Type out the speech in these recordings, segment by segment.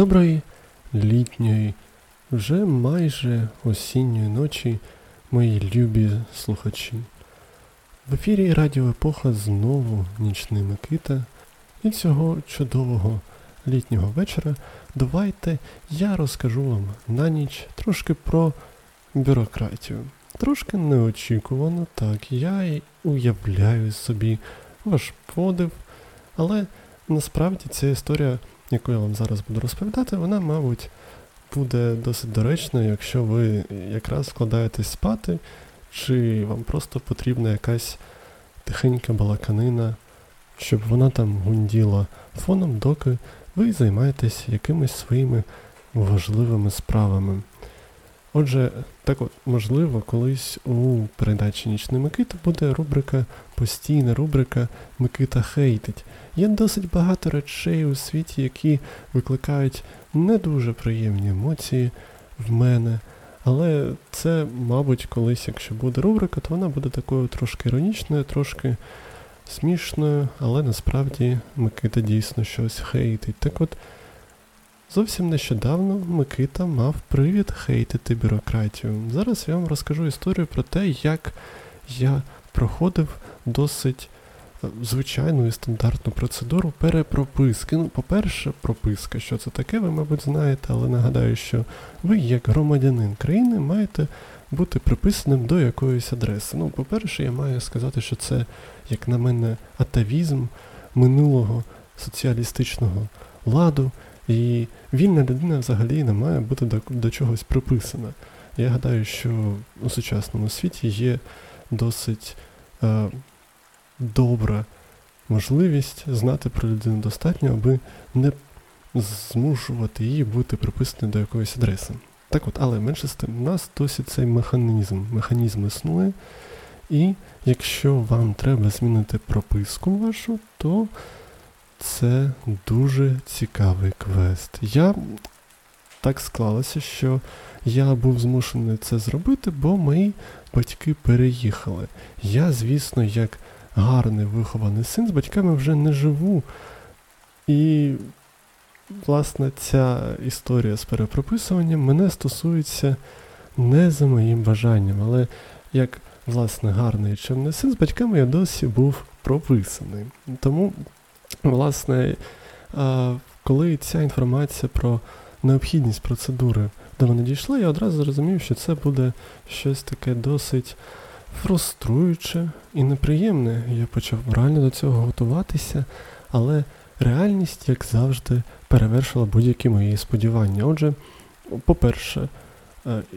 Доброї літньої, вже майже осінньої ночі, мої любі слухачі. В ефірі Радіо Епоха знову нічний Микита. І цього чудового літнього вечора давайте я розкажу вам на ніч трошки про бюрократію. Трошки неочікувано, так, я й уявляю собі ваш подив, але насправді ця історія яку я вам зараз буду розповідати, вона, мабуть, буде досить доречною, якщо ви якраз складаєтесь спати, чи вам просто потрібна якась тихенька балаканина, щоб вона там гунділа фоном, доки ви займаєтесь якимись своїми важливими справами. Отже, так от, можливо, колись у передачі Нічний Микита буде рубрика, постійна рубрика Микита хейтить. Є досить багато речей у світі, які викликають не дуже приємні емоції в мене. Але це, мабуть, колись, якщо буде рубрика, то вона буде такою трошки іронічною, трошки смішною, але насправді Микита дійсно щось хейтить. Так от. Зовсім нещодавно Микита мав привід хейтити бюрократію. Зараз я вам розкажу історію про те, як я проходив досить е, звичайну і стандартну процедуру перепрописки. Ну, по-перше, прописка, що це таке, ви, мабуть, знаєте, але нагадаю, що ви, як громадянин країни, маєте бути приписаним до якоїсь адреси. Ну, по-перше, я маю сказати, що це, як на мене, атавізм минулого соціалістичного ладу. І вільна людина взагалі не має бути до, до чогось приписана. Я гадаю, що у сучасному світі є досить е, добра можливість знати про людину достатньо, аби не змушувати її бути приписаною до якоїсь адреси. Так от, але менше з тим, у нас досі цей механізм, механізм існує, і якщо вам треба змінити прописку вашу, то це дуже цікавий квест. Я так склалося, що я був змушений це зробити, бо мої батьки переїхали. Я, звісно, як гарний вихований син з батьками вже не живу. І, власне, ця історія з перепрописуванням мене стосується не за моїм бажанням, але як, власне, гарний чемний син з батьками я досі був прописаний. Тому Власне, коли ця інформація про необхідність процедури до мене дійшла, я одразу зрозумів, що це буде щось таке досить фруструюче і неприємне. Я почав морально до цього готуватися, але реальність, як завжди, перевершила будь-які мої сподівання. Отже, по-перше,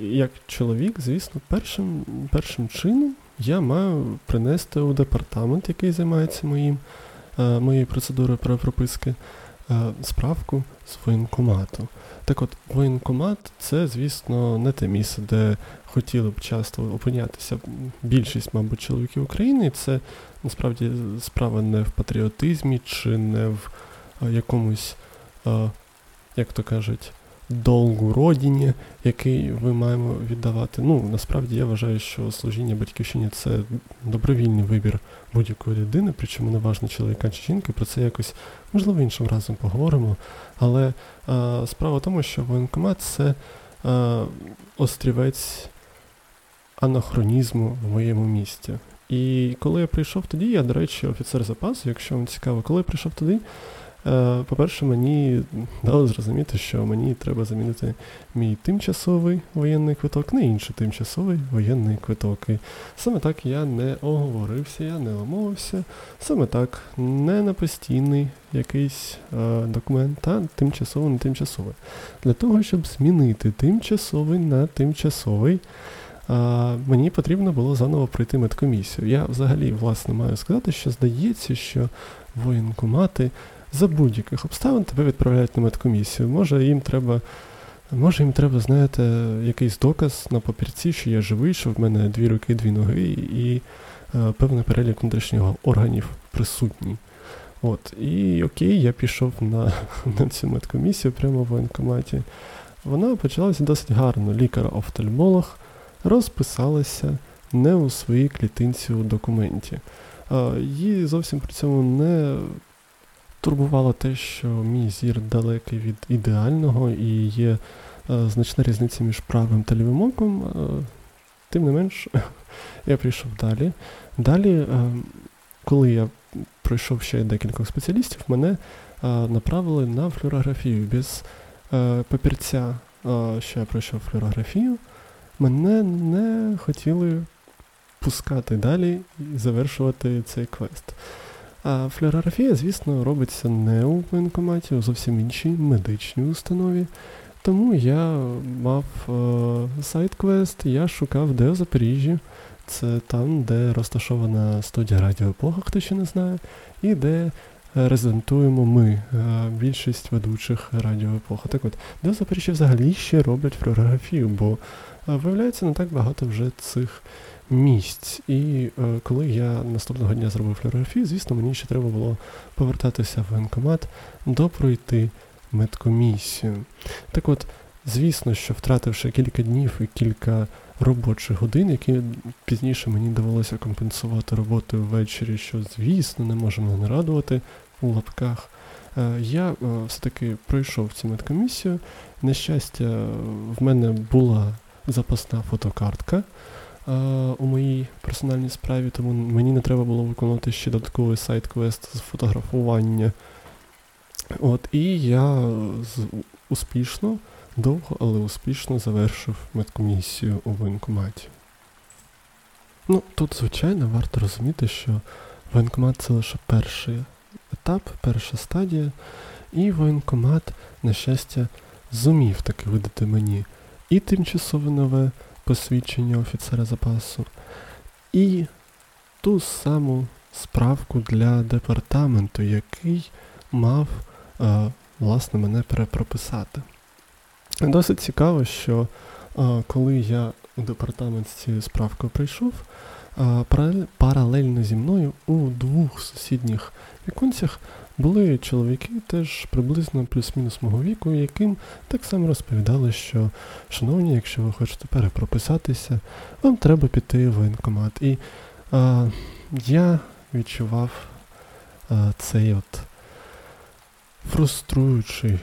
як чоловік, звісно, першим, першим чином я маю принести у департамент, який займається моїм. Е, моєї процедури про прописки е, справку з воєнкомату. Так от, воєнкомат це, звісно, не те місце, де хотіли б часто опинятися більшість, мабуть, чоловіків України. Це насправді справа не в патріотизмі чи не в е, якомусь, як то кажуть, долгу родині, який ви маємо віддавати. Ну, насправді я вважаю, що служіння батьківщині це добровільний вибір будь-якої людини, причому не важно чоловіка чи жінки, про це якось, можливо, іншим разом поговоримо. Але а, справа в тому, що воєнкомат це а, острівець анахронізму в моєму місті. І коли я прийшов тоді, я, до речі, офіцер запасу, якщо вам цікаво, коли я прийшов туди, по-перше, мені дали зрозуміти, що мені треба замінити мій тимчасовий воєнний квиток на інший тимчасовий воєнний квиток. І саме так я не оговорився, я не омовився. Саме так, не на постійний якийсь е, документ, а тимчасовий на тимчасовий. Для того, щоб змінити тимчасовий на тимчасовий. А, Мені потрібно було заново пройти медкомісію. Я взагалі власне маю сказати, що здається, що воєнкомати за будь-яких обставин тебе відправляють на медкомісію. Може їм треба, може їм треба, знаєте, якийсь доказ на папірці, що я живий, що в мене дві руки, дві ноги, і е, певний перелік внутрішнього органів присутній. От, І окей, я пішов на на цю медкомісію прямо в воєнкоматі. Вона почалася досить гарно. Лікар-офтальмолог розписалася не у своїй клітинці у документі. Їй зовсім при цьому не турбувало те, що мій зір далекий від ідеального і є е, значна різниця між правим та лівим оком. Е, тим не менш, я прийшов далі. Далі, е, коли я пройшов ще декількох спеціалістів, мене направили на флюорографію без папірця, що я пройшов флюорографію. Мене не хотіли пускати далі і завершувати цей квест. А флюорографія, звісно, робиться не у воєнкоматі, а зовсім іншій медичній установі. Тому я мав е, сайт-квест, я шукав, де у Запоріжжі. Це там, де розташована студія Радіо Епоха, хто ще не знає, і де резидентуємо ми, е, більшість ведучих Радіо Епоха. Так от, де у Запоріжжі взагалі ще роблять флюорографію, бо е, виявляється не так багато вже цих місць. І е, коли я наступного дня зробив флюорографію, звісно, мені ще треба було повертатися в воєнкомат, допройти медкомісію. Так от, звісно, що втративши кілька днів і кілька робочих годин, які пізніше мені довелося компенсувати роботою ввечері, що, звісно, не можемо не радувати у лапках. Е, я е, все-таки пройшов цю медкомісію. На щастя, в мене була запасна фотокартка у моїй персональній справі, тому мені не треба було виконувати ще додатковий сайт-квест з фотографування. От, І я успішно, довго, але успішно завершив медкомісію у воєнкоматі. Ну, Тут, звичайно, варто розуміти, що воєнкомат це лише перший етап, перша стадія, і воєнкомат, на щастя, зумів таки видати мені і тимчасове нове посвідчення офіцера запасу, і ту саму справку для департаменту, який мав, е, власне, мене перепрописати. Досить цікаво, що е, коли я у департамент з цією справкою прийшов, е, паралельно зі мною у двох сусідніх віконцях були чоловіки теж приблизно плюс-мінус мого віку, яким так само розповідали, що, шановні, якщо ви хочете перепрописатися, вам треба піти в воєнкомат. І а, я відчував а, цей от фруструючий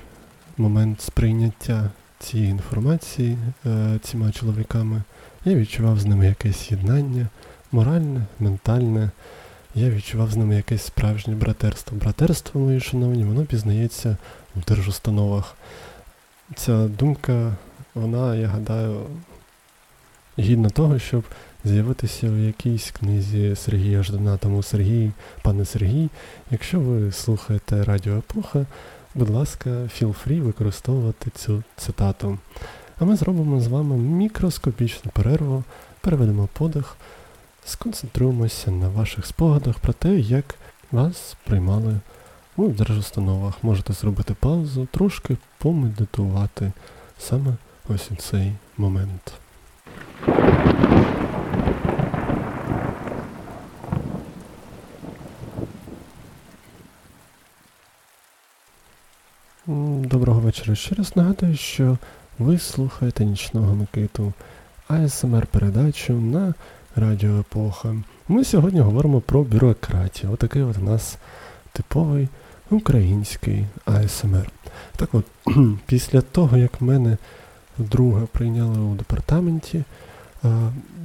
момент сприйняття цієї інформації а, е, цими чоловіками. Я відчував з ними якесь єднання, моральне, ментальне. Я відчував з ними якесь справжнє братерство. Братерство, мої шановні, воно пізнається в держустановах. Ця думка, вона, я гадаю, гідна того, щоб з'явитися в якійсь книзі Сергія Ждана. Тому Сергій, пане Сергій, якщо ви слухаєте Радіо Епоха, будь ласка, feel free використовувати цю цитату. А ми зробимо з вами мікроскопічну перерву, переведемо подих сконцентруємося на ваших спогадах про те, як вас приймали у держустановах. Можете зробити паузу, трошки помедитувати саме ось у цей момент. Доброго вечора. Ще раз нагадую, що ви слухаєте нічного Микиту АСМР передачу на Радіо Епоха. Ми сьогодні говоримо про бюрократію. Отакий от у нас типовий український АСМР. Так от, після того, як мене вдруге прийняли у департаменті,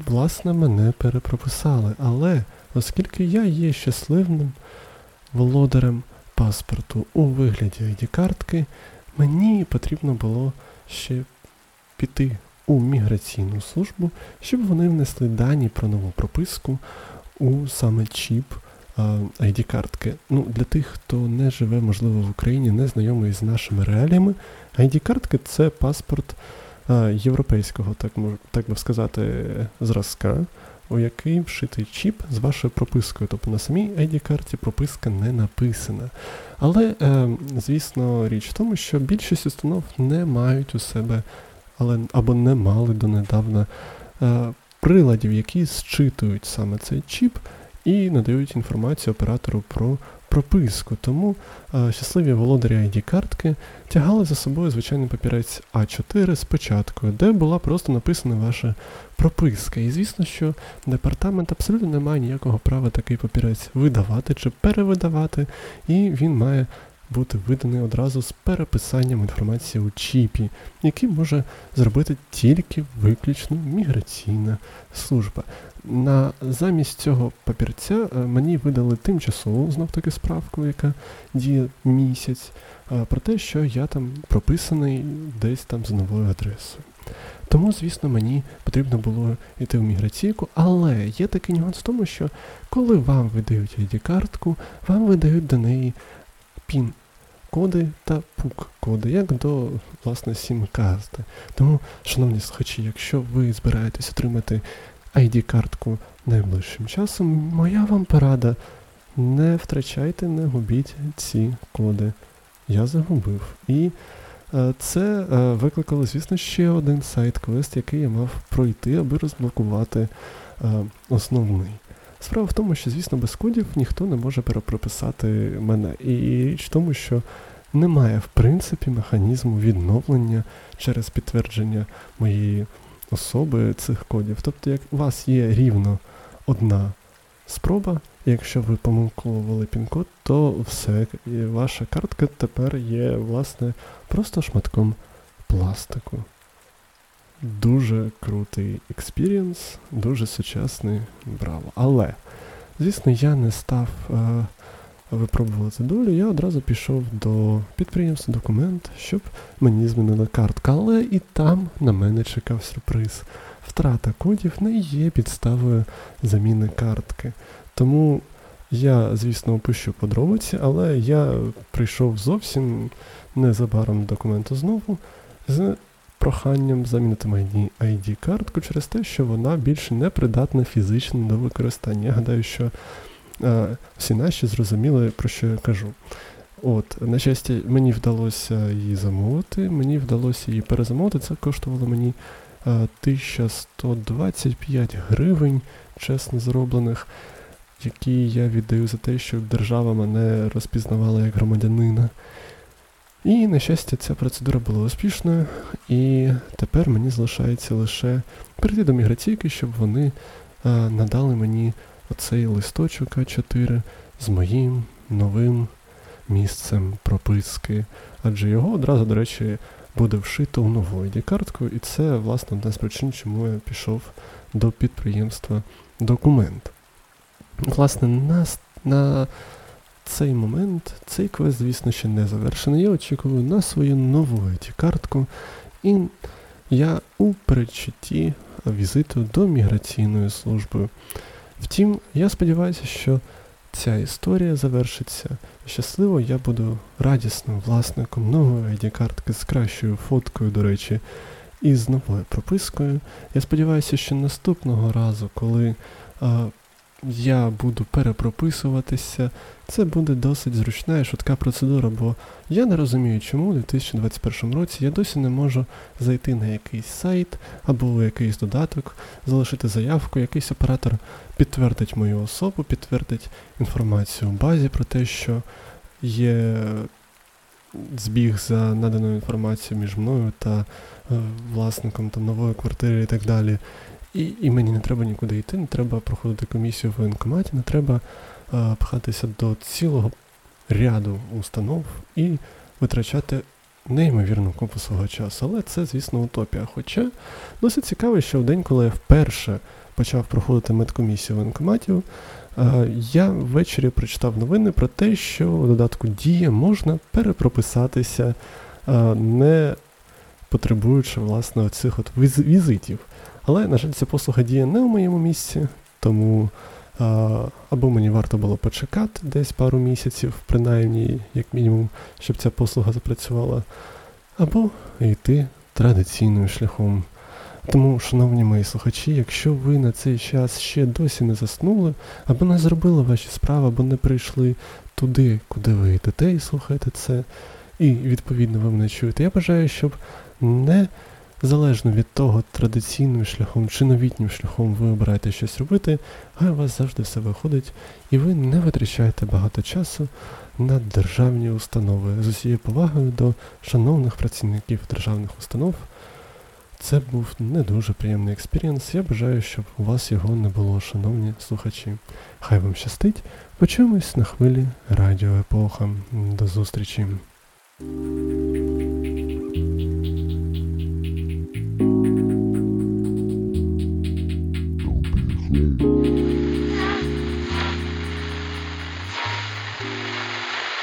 власне, мене перепрописали. Але оскільки я є щасливим володарем паспорту у вигляді ID-картки, мені потрібно було ще піти у міграційну службу, щоб вони внесли дані про нову прописку у саме чіп ID-картки. Ну, Для тих, хто не живе, можливо, в Україні, не знайомий з нашими реаліями, ID-картки це паспорт європейського, так так би сказати, зразка, у який вшитий чіп з вашою пропискою. Тобто на самій ID-карті прописка не написана. Але, е, звісно, річ в тому, що більшість установ не мають у себе але або не мали донедавна е, приладів, які зчитують саме цей чіп і надають інформацію оператору про прописку. Тому а, щасливі володарі ID-картки тягали за собою звичайний папірець А4 з початкою, де була просто написана ваша прописка. І звісно, що департамент абсолютно не має ніякого права такий папірець видавати чи перевидавати, і він має бути виданий одразу з переписанням інформації у чіпі, який може зробити тільки виключно міграційна служба. На замість цього папірця е, мені видали тимчасову знов таки справку, яка діє місяць, е, про те, що я там прописаний десь там з новою адресою. Тому, звісно, мені потрібно було йти в міграційку, але є такий нюанс в тому, що коли вам видають ID-картку, вам видають до неї пін коди та пук-коди, як до власне сім-карти. Тому, шановні слухачі, якщо ви збираєтесь отримати ID-картку найближчим часом, моя вам порада. Не втрачайте, не губіть ці коди. Я загубив. І е, це е, викликало, звісно, ще один сайт-квест, який я мав пройти, аби розблокувати е, основний. Справа в тому, що, звісно, без кодів ніхто не може перепрописати мене. І річ в тому, що немає, в принципі, механізму відновлення через підтвердження моєї особи цих кодів. Тобто, як у вас є рівно одна спроба, якщо ви помилковували пін-код, то все, і ваша картка тепер є, власне, просто шматком пластику. Дуже крутий experience, дуже сучасний, браво. Але, звісно, я не став е, випробувати долю, я одразу пішов до підприємства документ, щоб мені змінили картку. Але і там на мене чекав сюрприз. Втрата кодів не є підставою заміни картки. Тому я, звісно, опущу подробиці, але я прийшов зовсім незабаром до документу знову проханням замінити мені ID-картку через те, що вона більше не придатна фізично до використання. Я гадаю, що е, всі наші зрозуміли, про що я кажу. От, на щастя, мені вдалося її замовити, мені вдалося її перезамовити. Це коштувало мені е, 1125 гривень, чесно зроблених, які я віддаю за те, щоб держава мене розпізнавала як громадянина. І, на щастя, ця процедура була успішною, і тепер мені залишається лише прийти до міграційки, щоб вони а, е, надали мені оцей листочок А4 з моїм новим місцем прописки. Адже його одразу, до речі, буде вшито у нову ID-картку, і це, власне, одна з причин, чому я пішов до підприємства документ. Власне, на, на цей момент, цей квест, звісно, ще не завершений. Я очікую на свою нову ID-картку, і я у передчутті візиту до міграційної служби. Втім, я сподіваюся, що ця історія завершиться щасливо, я буду радісним власником нової ID-картки з кращою фоткою, до речі, і з новою пропискою. Я сподіваюся, що наступного разу, коли я буду перепрописуватися, це буде досить зручна і швидка процедура, бо я не розумію, чому у 2021 році я досі не можу зайти на якийсь сайт або якийсь додаток, залишити заявку, якийсь оператор підтвердить мою особу, підтвердить інформацію в базі про те, що є збіг за наданою інформацією між мною та е, власником там, нової квартири і так далі. І і мені не треба нікуди йти, не треба проходити комісію в воєнкоматі, не треба а, пхатися до цілого ряду установ і витрачати неймовірну купу свого часу. Але це, звісно, утопія. Хоча досить цікаво, що в день, коли я вперше почав проходити медкомісію воєнкоматів, а, я ввечері прочитав новини про те, що у додатку Дія можна перепрописатися, а, не потребуючи власне оцих от візитів. Але, на жаль, ця послуга діє не у моєму місці, тому або мені варто було почекати десь пару місяців, принаймні, як мінімум, щоб ця послуга запрацювала, або йти традиційним шляхом. Тому, шановні мої слухачі, якщо ви на цей час ще досі не заснули, або не зробили ваші справи, або не прийшли туди, куди ви йдете і слухаєте це, і відповідно ви мене чуєте, я бажаю, щоб не залежно від того, традиційним шляхом чи новітнім шляхом ви обираєте щось робити, хай у вас завжди все виходить, і ви не витрачаєте багато часу на державні установи з усією повагою до шановних працівників державних установ. Це був не дуже приємний experience. Я бажаю, щоб у вас його не було, шановні слухачі. Хай вам щастить. Почуємось на хвилі Радіо Епоха. До зустрічі.